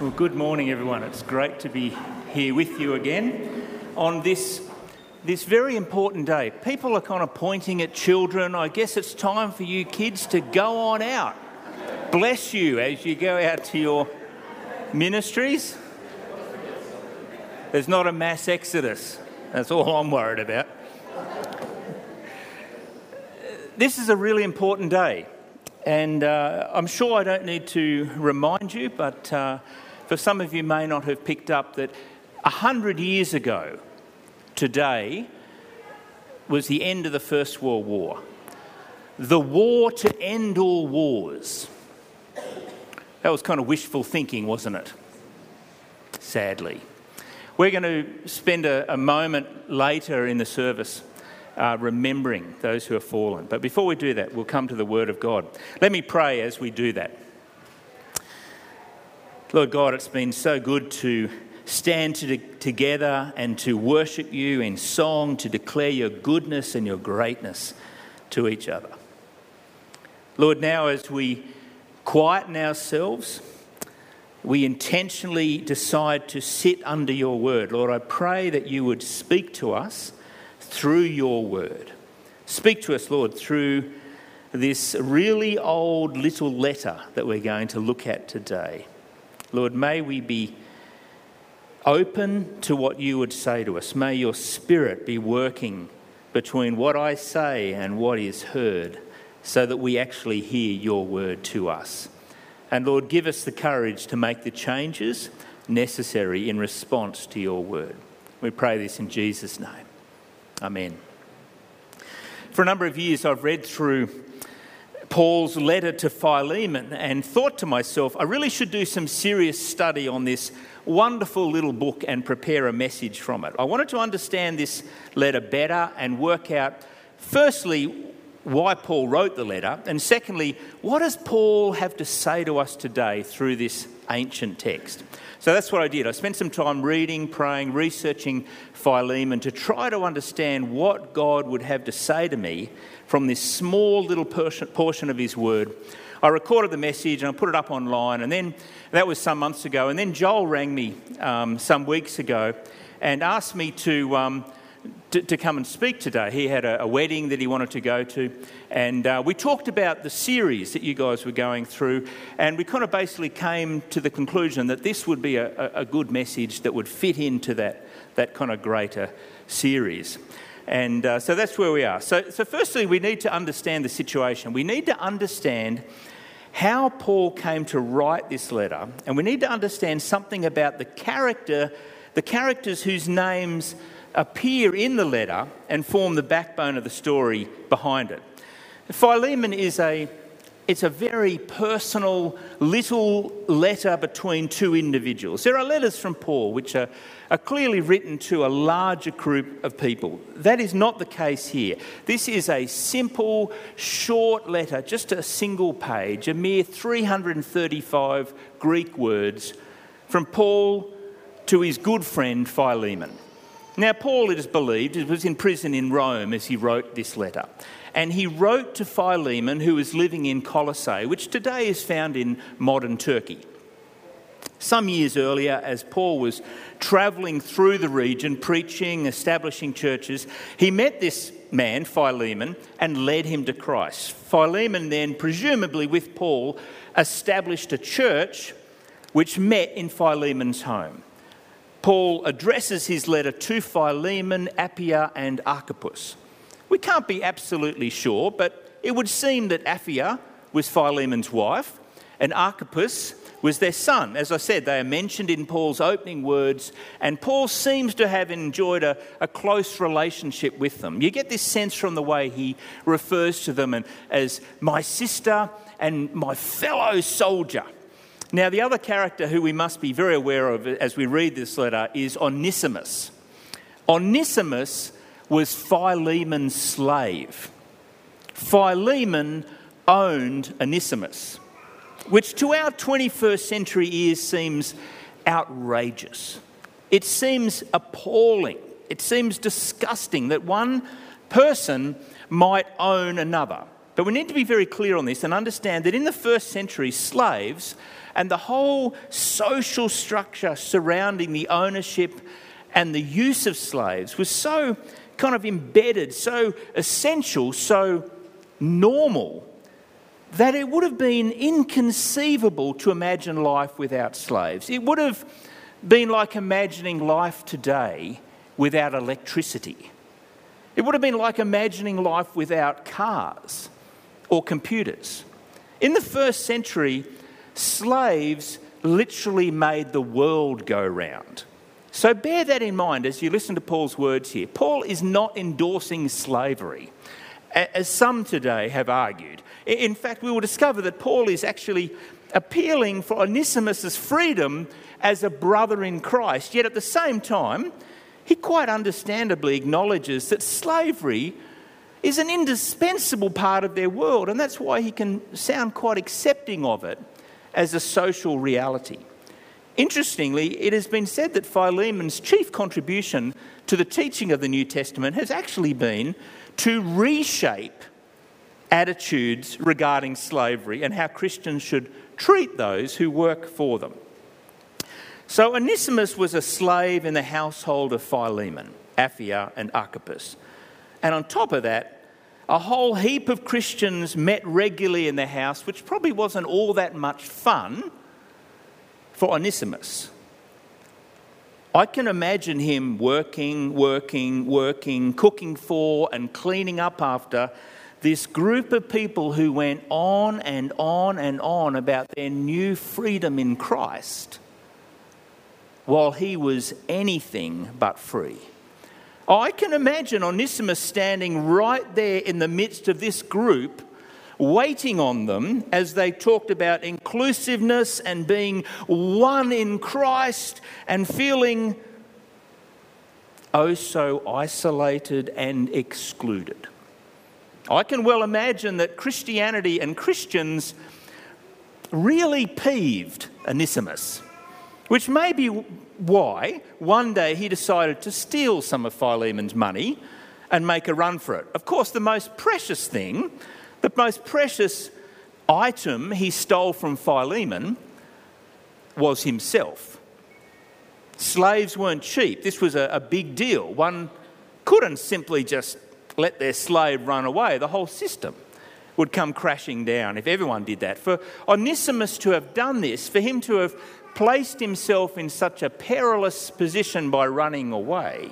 Well, good morning, everyone. It's great to be here with you again on this, this very important day. People are kind of pointing at children. I guess it's time for you kids to go on out. Bless you as you go out to your ministries. There's not a mass exodus. That's all I'm worried about. This is a really important day. And uh, I'm sure I don't need to remind you, but uh, for some of you may not have picked up that 100 years ago today was the end of the First World War. The war to end all wars. That was kind of wishful thinking, wasn't it? Sadly. We're going to spend a, a moment later in the service uh, remembering those who have fallen. But before we do that, we'll come to the Word of God. Let me pray as we do that. Lord God, it's been so good to stand to, together and to worship you in song, to declare your goodness and your greatness to each other. Lord, now as we quieten ourselves, we intentionally decide to sit under your word. Lord, I pray that you would speak to us through your word. Speak to us, Lord, through this really old little letter that we're going to look at today. Lord, may we be open to what you would say to us. May your spirit be working between what I say and what is heard so that we actually hear your word to us. And Lord, give us the courage to make the changes necessary in response to your word. We pray this in Jesus' name. Amen. For a number of years, I've read through Paul's letter to Philemon and thought to myself, I really should do some serious study on this wonderful little book and prepare a message from it. I wanted to understand this letter better and work out, firstly, why Paul wrote the letter, and secondly, what does Paul have to say to us today through this ancient text? So that's what I did. I spent some time reading, praying, researching Philemon to try to understand what God would have to say to me from this small little portion of his word. I recorded the message and I put it up online, and then that was some months ago. And then Joel rang me um, some weeks ago and asked me to, um, to, to, come and speak today. He had a, a, wedding that he wanted to go to, and uh, we talked about the series that you guys were going through, and we kind of basically came to the conclusion that this would be a, a good message that would fit into that, that kind of greater series. And uh, so that's where we are. So, so, firstly, we need to understand the situation. We need to understand how Paul came to write this letter, and we need to understand something about the character, the characters whose names appear in the letter and form the backbone of the story behind it. Philemon is a it's a very personal little letter between two individuals. There are letters from Paul which are, are clearly written to a larger group of people. That is not the case here. This is a simple, short letter, just a single page, a mere 335 Greek words from Paul to his good friend Philemon. Now, Paul, it is believed, was in prison in Rome as he wrote this letter. And he wrote to Philemon, who was living in Colossae, which today is found in modern Turkey. Some years earlier, as Paul was travelling through the region, preaching, establishing churches, he met this man, Philemon, and led him to Christ. Philemon then, presumably with Paul, established a church which met in Philemon's home. Paul addresses his letter to Philemon, Apphia, and Archippus. We can't be absolutely sure, but it would seem that Apphia was Philemon's wife and Archippus was their son. As I said, they are mentioned in Paul's opening words, and Paul seems to have enjoyed a, a close relationship with them. You get this sense from the way he refers to them as my sister and my fellow soldier. Now, the other character who we must be very aware of as we read this letter is Onesimus. Onesimus was Philemon's slave. Philemon owned Onesimus, which to our 21st century ears seems outrageous. It seems appalling. It seems disgusting that one person might own another. But we need to be very clear on this and understand that in the first century, slaves and the whole social structure surrounding the ownership and the use of slaves was so kind of embedded, so essential, so normal, that it would have been inconceivable to imagine life without slaves. It would have been like imagining life today without electricity. It would have been like imagining life without cars or computers. In the first century, slaves literally made the world go round. So bear that in mind as you listen to Paul's words here. Paul is not endorsing slavery, as some today have argued. In fact, we will discover that Paul is actually appealing for Onesimus' freedom as a brother in Christ, yet at the same time, he quite understandably acknowledges that slavery is an indispensable part of their world, and that's why he can sound quite accepting of it as a social reality. Interestingly, it has been said that Philemon's chief contribution to the teaching of the New Testament has actually been to reshape attitudes regarding slavery and how Christians should treat those who work for them. So, Onesimus was a slave in the household of Philemon, Apphia, and Archippus. And on top of that, a whole heap of Christians met regularly in the house, which probably wasn't all that much fun for Onesimus. I can imagine him working, working, working, cooking for, and cleaning up after this group of people who went on and on and on about their new freedom in Christ while he was anything but free. I can imagine Onesimus standing right there in the midst of this group, waiting on them as they talked about inclusiveness and being one in Christ and feeling oh so isolated and excluded. I can well imagine that Christianity and Christians really peeved Onesimus, which may be why one day he decided to steal some of Philemon's money and make a run for it. Of course, the most precious thing, the most precious item he stole from Philemon was himself. Slaves weren't cheap. This was a, a big deal. One couldn't simply just let their slave run away. The whole system would come crashing down if everyone did that. For Onesimus to have done this, for him to have placed himself in such a perilous position by running away,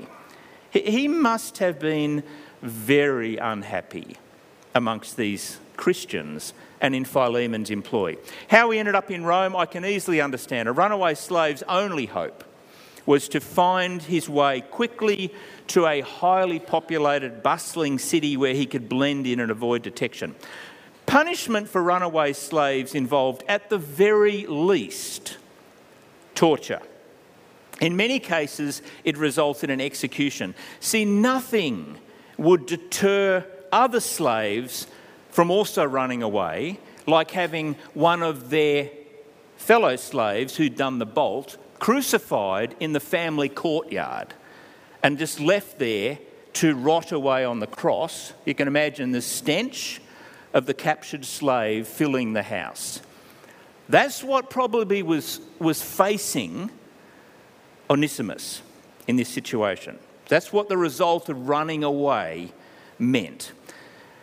he must have been very unhappy amongst these Christians and in Philemon's employ. How he ended up in Rome, I can easily understand. A runaway slave's only hope was to find his way quickly to a highly populated, bustling city where he could blend in and avoid detection. Punishment for runaway slaves involved, at the very least, torture. In many cases, it results in an execution. See, nothing would deter other slaves from also running away, like having one of their fellow slaves who'd done the bolt crucified in the family courtyard and just left there to rot away on the cross. You can imagine the stench of the captured slave filling the house. That's what probably was, was facing Onesimus in this situation. That's what the result of running away meant.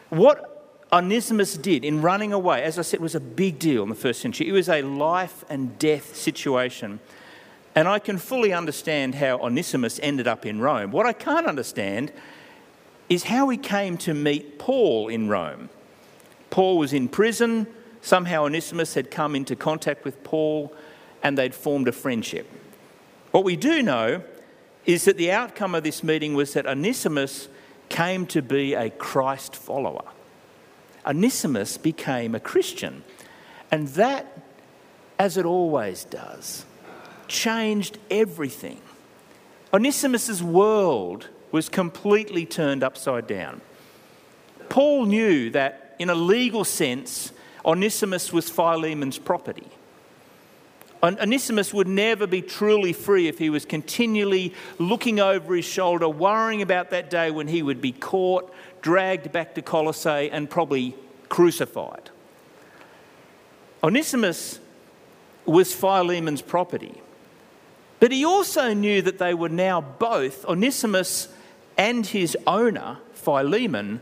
What Onesimus did in running away, as I said, was a big deal in the first century. It was a life and death situation. And I can fully understand how Onesimus ended up in Rome. What I can't understand is how he came to meet Paul in Rome. Paul was in prison Somehow Onesimus had come into contact with Paul and they'd formed a friendship. What we do know is that the outcome of this meeting was that Onesimus came to be a Christ follower. Onesimus became a Christian. And that, as it always does, changed everything. Onesimus's world was completely turned upside down. Paul knew that, in a legal sense, Onesimus was Philemon's property. Onesimus would never be truly free if he was continually looking over his shoulder, worrying about that day when he would be caught, dragged back to Colossae, and probably crucified. Onesimus was Philemon's property. But he also knew that they were now both, Onesimus and his owner, Philemon,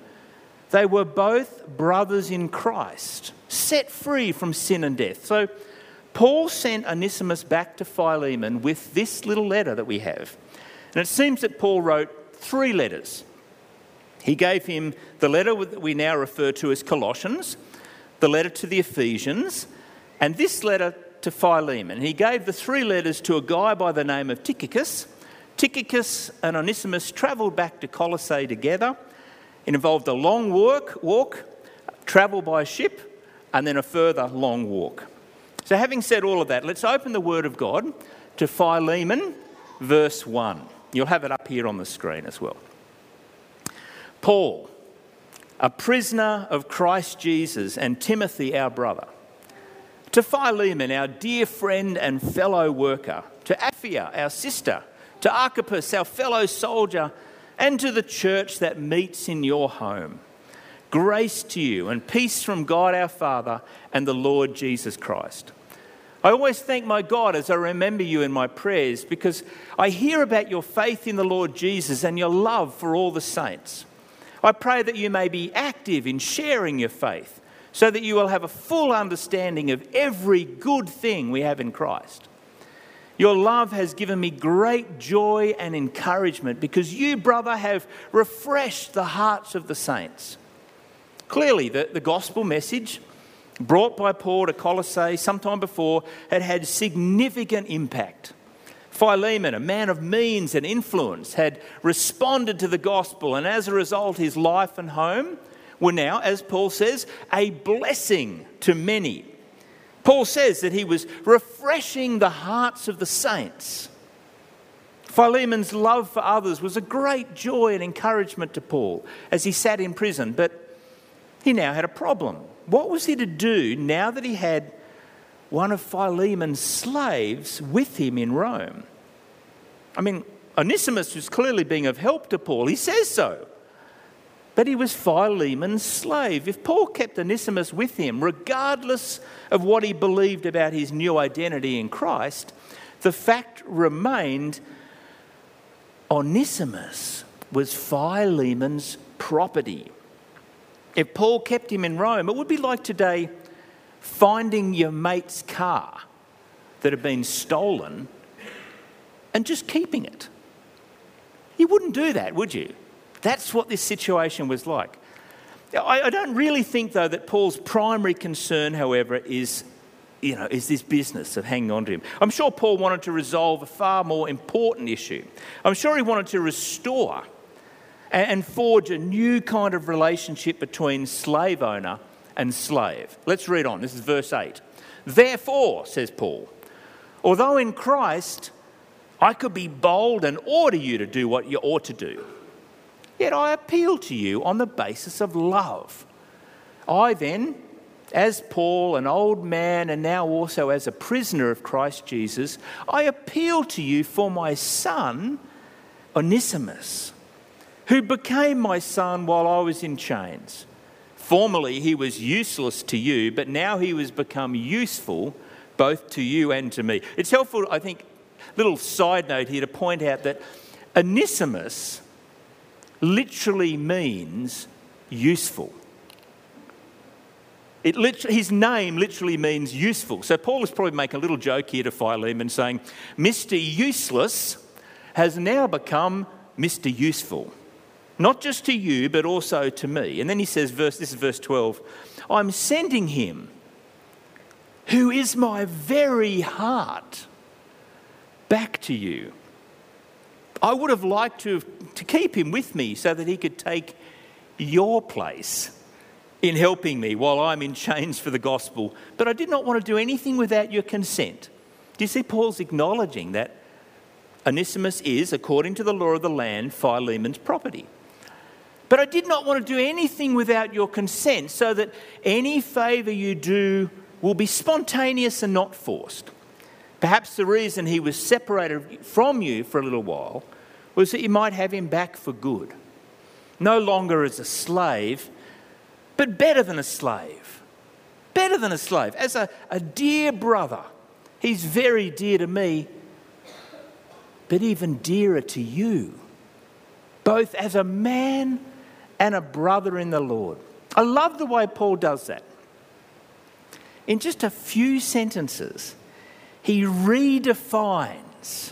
they were both brothers in Christ, set free from sin and death. So Paul sent Onesimus back to Philemon with this little letter that we have. And it seems that Paul wrote three letters. He gave him the letter that we now refer to as Colossians, the letter to the Ephesians, and this letter to Philemon. He gave the three letters to a guy by the name of Tychicus. Tychicus and Onesimus travelled back to Colossae together. It involved a long walk, walk, travel by ship, and then a further long walk. So, having said all of that, let's open the Word of God to Philemon, verse 1. You'll have it up here on the screen as well. Paul, a prisoner of Christ Jesus, and Timothy, our brother to Philemon, our dear friend and fellow worker, to Apphia, our sister, to Archippus, our fellow soldier, and to the church that meets in your home. Grace to you and peace from God our Father and the Lord Jesus Christ. I always thank my God as I remember you in my prayers because I hear about your faith in the Lord Jesus and your love for all the saints. I pray that you may be active in sharing your faith so that you will have a full understanding of every good thing we have in Christ. Your love has given me great joy and encouragement because you, brother, have refreshed the hearts of the saints. Clearly, the, the gospel message brought by Paul to Colossae sometime before had had significant impact. Philemon, a man of means and influence, had responded to the gospel, and as a result, his life and home were now, as Paul says, a blessing to many. Paul says that he was refreshing the hearts of the saints. Philemon's love for others was a great joy and encouragement to Paul as he sat in prison, but he now had a problem. What was he to do now that he had one of Philemon's slaves with him in Rome? I mean, Onesimus was clearly being of help to Paul. He says so but he was Philemon's slave. If Paul kept Onesimus with him, regardless of what he believed about his new identity in Christ, the fact remained Onesimus was Philemon's property. If Paul kept him in Rome, it would be like today finding your mate's car that had been stolen and just keeping it. You wouldn't do that, would you? That's what this situation was like. I, I don't really think, though, that Paul's primary concern, however, is you know, is this business of hanging on to him. I'm sure Paul wanted to resolve a far more important issue. I'm sure he wanted to restore and forge a new kind of relationship between slave owner and slave. Let's read on. This is verse 8. Therefore, says Paul, although in Christ I could be bold and order you to do what you ought to do. Yet I appeal to you on the basis of love. I then, as Paul, an old man, and now also as a prisoner of Christ Jesus, I appeal to you for my son, Onesimus, who became my son while I was in chains. Formerly he was useless to you, but now he has become useful both to you and to me. It's helpful, I think, little side note here to point out that Onesimus literally means useful. It his name literally means useful. So Paul is probably making a little joke here to Philemon saying, Mr. Useless has now become Mr. Useful. Not just to you, but also to me. And then he says, verse, this is verse 12, I'm sending him who is my very heart back to you I would have liked to, to keep him with me so that he could take your place in helping me while I'm in chains for the gospel, but I did not want to do anything without your consent. Do you see Paul's acknowledging that Onesimus is, according to the law of the land, Philemon's property? But I did not want to do anything without your consent so that any favour you do will be spontaneous and not forced. Perhaps the reason he was separated from you for a little while was that you might have him back for good. No longer as a slave, but better than a slave. Better than a slave. As a, a dear brother, he's very dear to me, but even dearer to you, both as a man and a brother in the Lord. I love the way Paul does that. In just a few sentences, he redefines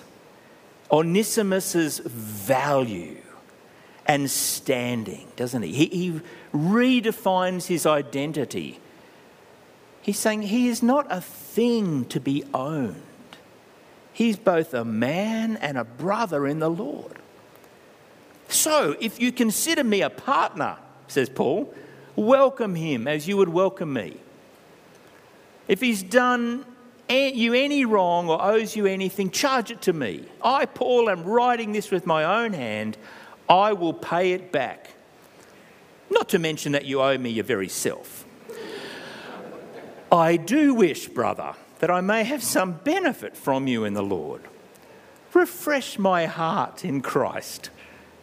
Onesimus's value and standing, doesn't he? he? He redefines his identity. He's saying he is not a thing to be owned. He's both a man and a brother in the Lord. So, if you consider me a partner, says Paul, welcome him as you would welcome me. If he's done you any wrong or owes you anything, charge it to me. I, Paul, am writing this with my own hand. I will pay it back. Not to mention that you owe me your very self. I do wish, brother, that I may have some benefit from you in the Lord. Refresh my heart in Christ.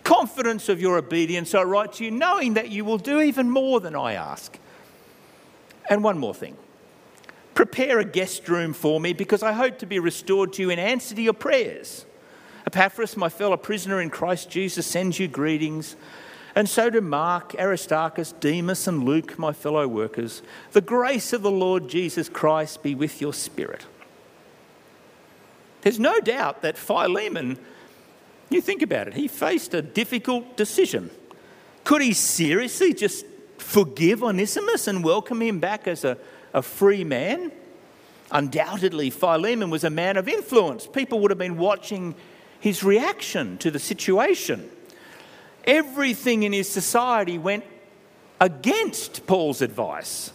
Confidence of your obedience, I write to you, knowing that you will do even more than I ask. And one more thing prepare a guest room for me because I hope to be restored to you in answer to your prayers. Epaphras, my fellow prisoner in Christ Jesus, sends you greetings. And so do Mark, Aristarchus, Demas, and Luke, my fellow workers. The grace of the Lord Jesus Christ be with your spirit. There's no doubt that Philemon, you think about it, he faced a difficult decision. Could he seriously just forgive Onesimus and welcome him back as a, a free man? Undoubtedly, Philemon was a man of influence. People would have been watching his reaction to the situation everything in his society went against Paul's advice.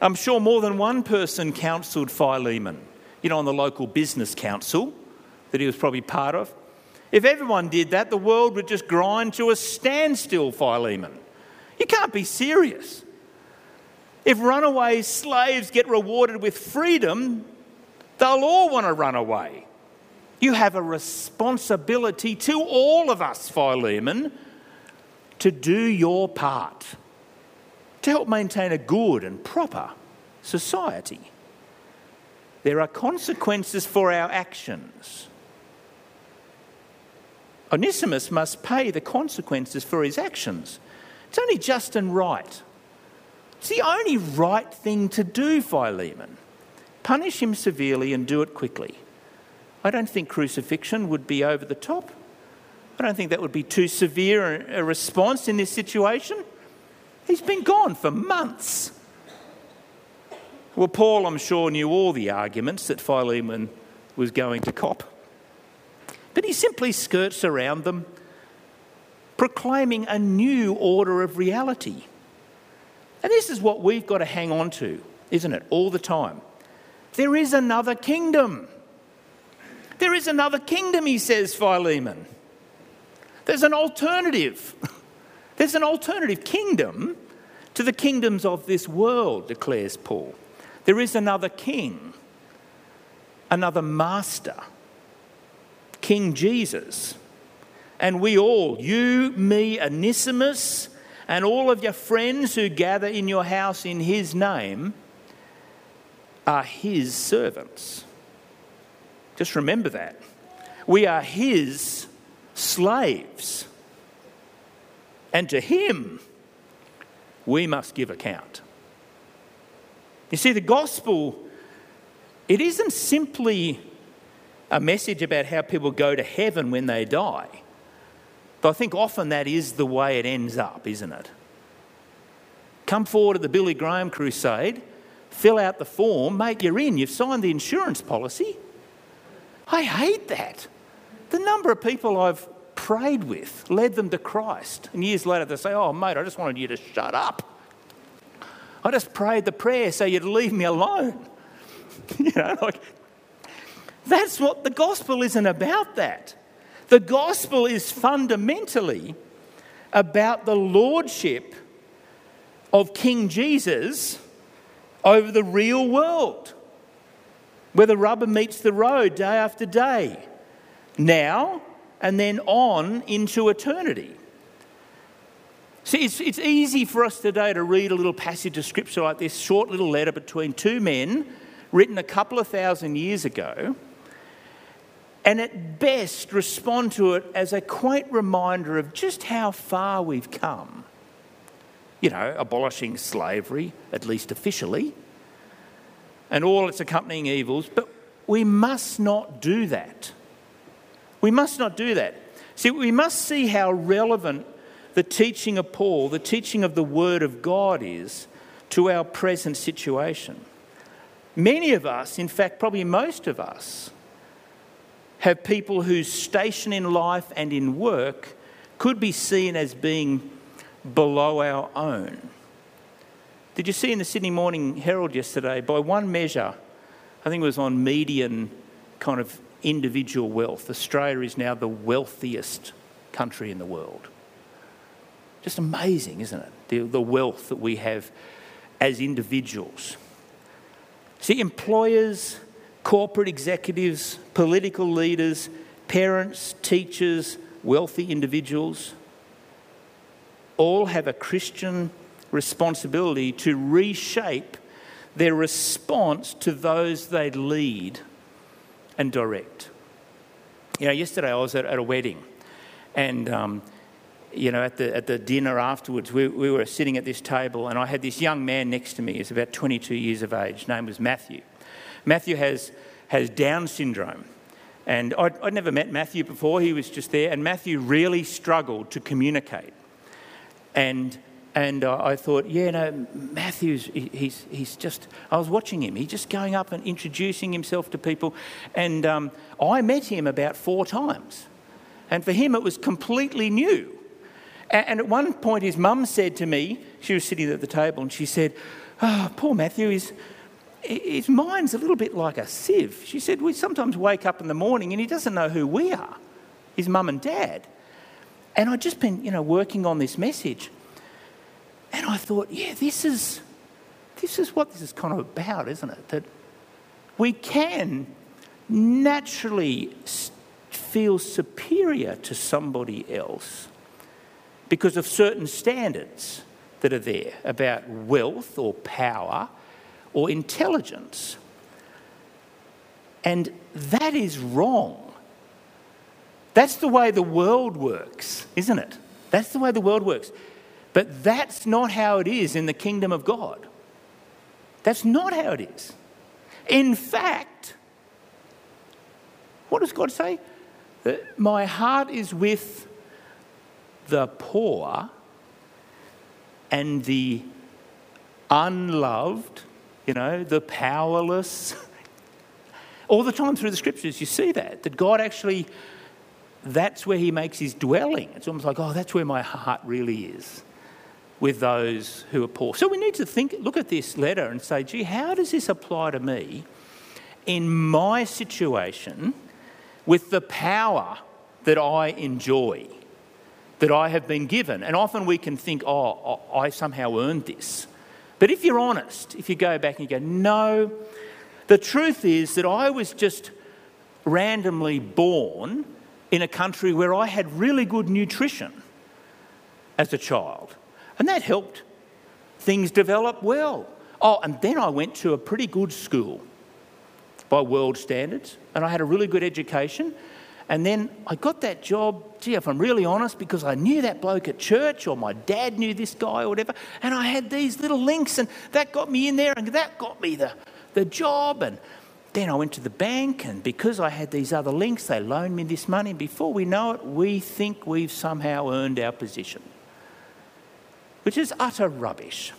I'm sure more than one person counselled Philemon, you know, on the local business council that he was probably part of. If everyone did that, the world would just grind to a standstill, Philemon. You can't be serious. If runaway slaves get rewarded with freedom, they'll all want to run away. You have a responsibility to all of us, Philemon, to do your part to help maintain a good and proper society. There are consequences for our actions. Onesimus must pay the consequences for his actions. It's only just and right. It's the only right thing to do, Philemon. Punish him severely and do it quickly. I don't think crucifixion would be over the top. I don't think that would be too severe a response in this situation. He's been gone for months. Well, Paul, I'm sure, knew all the arguments that Philemon was going to cop. But he simply skirts around them, proclaiming a new order of reality. And this is what we've got to hang on to, isn't it, all the time? There is another kingdom. There is another kingdom, he says, Philemon. There's an alternative. There's an alternative kingdom to the kingdoms of this world, declares Paul. There is another king, another master, King Jesus. And we all, you, me, Onesimus, and all of your friends who gather in your house in his name, are his servants. Just remember that. We are His slaves. And to Him, we must give account. You see, the gospel, it isn't simply a message about how people go to heaven when they die. But I think often that is the way it ends up, isn't it? Come forward at the Billy Graham crusade, fill out the form, mate, you're in, you've signed the insurance policy. I hate that. The number of people I've prayed with led them to Christ. And years later they say, Oh, mate, I just wanted you to shut up. I just prayed the prayer so you'd leave me alone. you know, like, that's what the gospel isn't about that. The gospel is fundamentally about the lordship of King Jesus over the real world where the rubber meets the road day after day, now and then on into eternity. See, it's, it's easy for us today to read a little passage of scripture like this short little letter between two men written a couple of thousand years ago, and at best respond to it as a quaint reminder of just how far we've come. You know, abolishing slavery, at least officially, and all its accompanying evils, but we must not do that. We must not do that. See, we must see how relevant the teaching of Paul, the teaching of the Word of God is to our present situation. Many of us, in fact, probably most of us, have people whose station in life and in work could be seen as being below our own. Did you see in the Sydney Morning Herald yesterday, by one measure, I think it was on median kind of individual wealth, Australia is now the wealthiest country in the world. Just amazing, isn't it? The, the wealth that we have as individuals. See, employers, corporate executives, political leaders, parents, teachers, wealthy individuals all have a Christian responsibility to reshape their response to those they lead and direct. You know, yesterday I was at, at a wedding and um, you know, at the, at the dinner afterwards, we, we were sitting at this table, and I had this young man next to me. He's about 22 years of age. His name was Matthew. Matthew has, has Down syndrome. And I'd, I'd never met Matthew before, he was just there, and Matthew really struggled to communicate. And, and uh, I thought, yeah, no, Matthew's, he, he's, he's just, I was watching him, he's just going up and introducing himself to people. And um, I met him about four times. And for him, it was completely new. And at one point, his mum said to me, she was sitting at the table, and she said, Oh, poor Matthew, his, his mind's a little bit like a sieve. She said, We sometimes wake up in the morning and he doesn't know who we are, his mum and dad. And I'd just been, you know, working on this message. And I thought, yeah, this is, this is what this is kind of about, isn't it? That we can naturally feel superior to somebody else because of certain standards that are there about wealth or power or intelligence. And that is wrong. That's the way the world works, isn't it? That's the way the world works. But that's not how it is in the kingdom of God. That's not how it is. In fact, what does God say? That my heart is with the poor and the unloved, you know, the powerless. All the time through the scriptures, you see that, that God actually, that's where He makes His dwelling. It's almost like, oh, that's where my heart really is with those who are poor. So we need to think, look at this letter and say, gee, how does this apply to me in my situation with the power that I enjoy? that I have been given. And often we can think, oh, I somehow earned this. But if you're honest, if you go back and you go, no, the truth is that I was just randomly born in a country where I had really good nutrition as a child. And that helped things develop well. Oh, and then I went to a pretty good school by world standards, and I had a really good education. And then I got that job, gee, if I'm really honest, because I knew that bloke at church or my dad knew this guy or whatever. And I had these little links and that got me in there and that got me the, the job. And then I went to the bank and because I had these other links, they loaned me this money. And before we know it, we think we've somehow earned our position, which is utter rubbish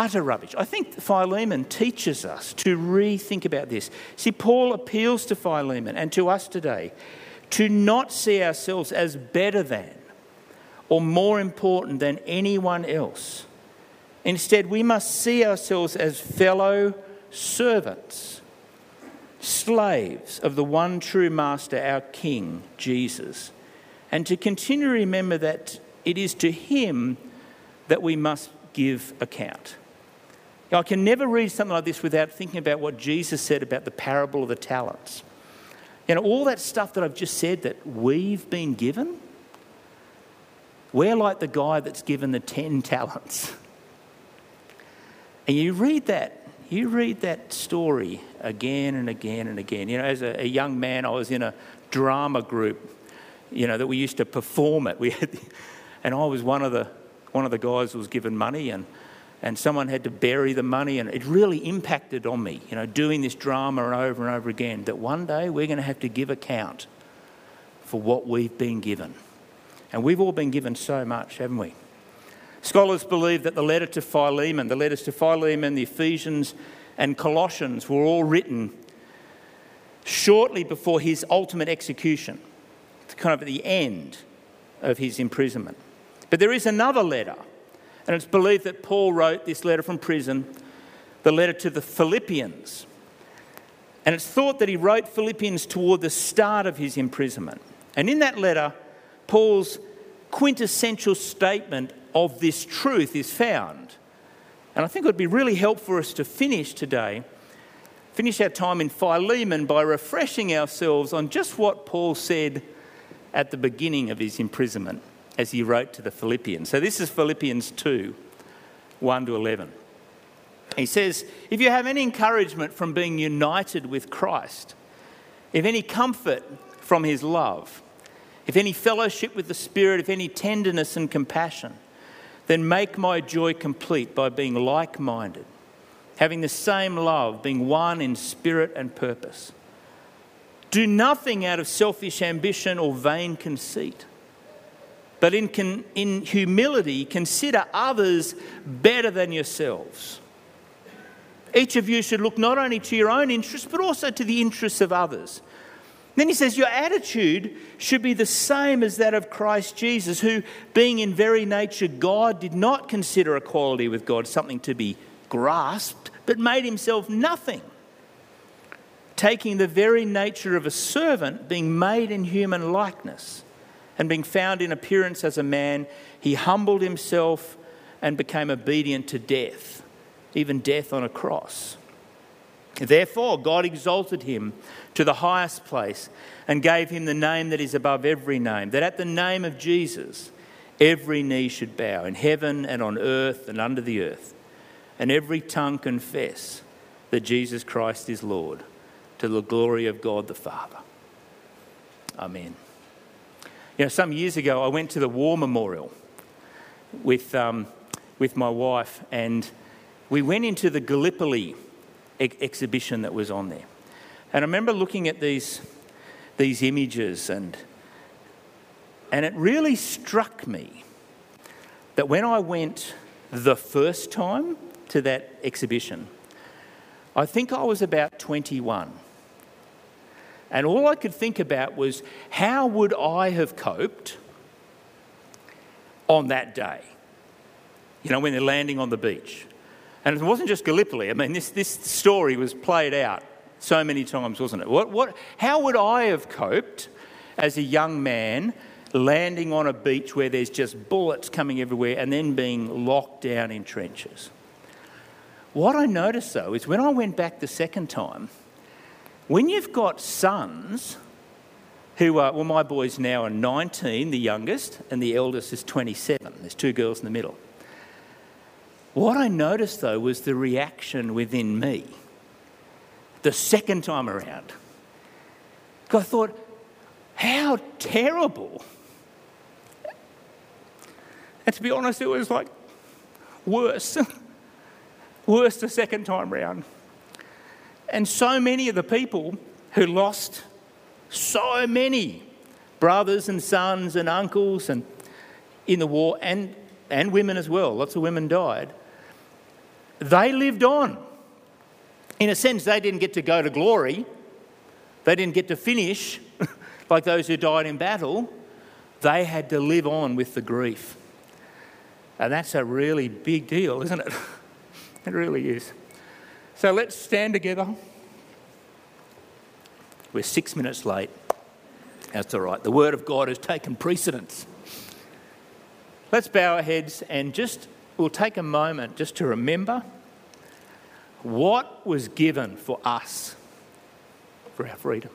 utter rubbish. I think Philemon teaches us to rethink about this. See, Paul appeals to Philemon and to us today to not see ourselves as better than or more important than anyone else. Instead, we must see ourselves as fellow servants, slaves of the one true Master, our King, Jesus, and to continue to remember that it is to Him that we must give account. I can never read something like this without thinking about what Jesus said about the parable of the talents. You know, all that stuff that I've just said that we've been given, We're like the guy that's given the 10 talents. And you read that, you read that story again and again and again. You know, as a, a young man, I was in a drama group, you know, that we used to perform at. We had, and I was one of the one of the guys who was given money and and someone had to bury the money and it really impacted on me, you know, doing this drama over and over again, that one day we're going to have to give account for what we've been given. And we've all been given so much, haven't we? Scholars believe that the letter to Philemon, the letters to Philemon, the Ephesians, and Colossians were all written shortly before his ultimate execution, kind of at the end of his imprisonment. But there is another letter, and it's believed that Paul wrote this letter from prison, the letter to the Philippians. And it's thought that he wrote Philippians toward the start of his imprisonment. And in that letter, Paul's quintessential statement of this truth is found. And I think it would be really helpful for us to finish today, finish our time in Philemon by refreshing ourselves on just what Paul said at the beginning of his imprisonment as he wrote to the Philippians. So this is Philippians 2 1 to 11. He says, If you have any encouragement from being united with Christ, if any comfort from his love, if any fellowship with the Spirit, if any tenderness and compassion, then make my joy complete by being like minded, having the same love, being one in spirit and purpose. Do nothing out of selfish ambition or vain conceit, but in, in humility consider others better than yourselves. Each of you should look not only to your own interests, but also to the interests of others. Then he says, Your attitude should be the same as that of Christ Jesus, who, being in very nature God, did not consider equality with God something to be grasped, but made himself nothing. Taking the very nature of a servant, being made in human likeness, and being found in appearance as a man, he humbled himself and became obedient to death, even death on a cross. Therefore, God exalted him to the highest place and gave him the name that is above every name, that at the name of Jesus every knee should bow in heaven and on earth and under the earth, and every tongue confess that Jesus Christ is Lord, to the glory of God the Father. Amen. You know, some years ago I went to the War Memorial with, um, with my wife, and we went into the Gallipoli ex- exhibition that was on there. And I remember looking at these, these images, and, and it really struck me that when I went the first time to that exhibition, I think I was about 21. And all I could think about was how would I have coped on that day? You know, when they're landing on the beach. And it wasn't just Gallipoli. I mean, this, this story was played out so many times, wasn't it? What, what, how would I have coped as a young man landing on a beach where there's just bullets coming everywhere and then being locked down in trenches? What I noticed though is when I went back the second time, when you've got sons who are, well, my boys now are 19, the youngest, and the eldest is 27. There's two girls in the middle. What I noticed though was the reaction within me the second time around. I thought, how terrible. And to be honest, it was like worse. worse the second time round. And so many of the people who lost so many brothers and sons and uncles and in the war and, and women as well, lots of women died they lived on. In a sense, they didn't get to go to glory, they didn't get to finish like those who died in battle. They had to live on with the grief. And that's a really big deal, isn't it? it really is. So let's stand together. We're six minutes late. That's all right. The Word of God has taken precedence. Let's bow our heads and just we'll take a moment just to remember what was given for us for our freedom.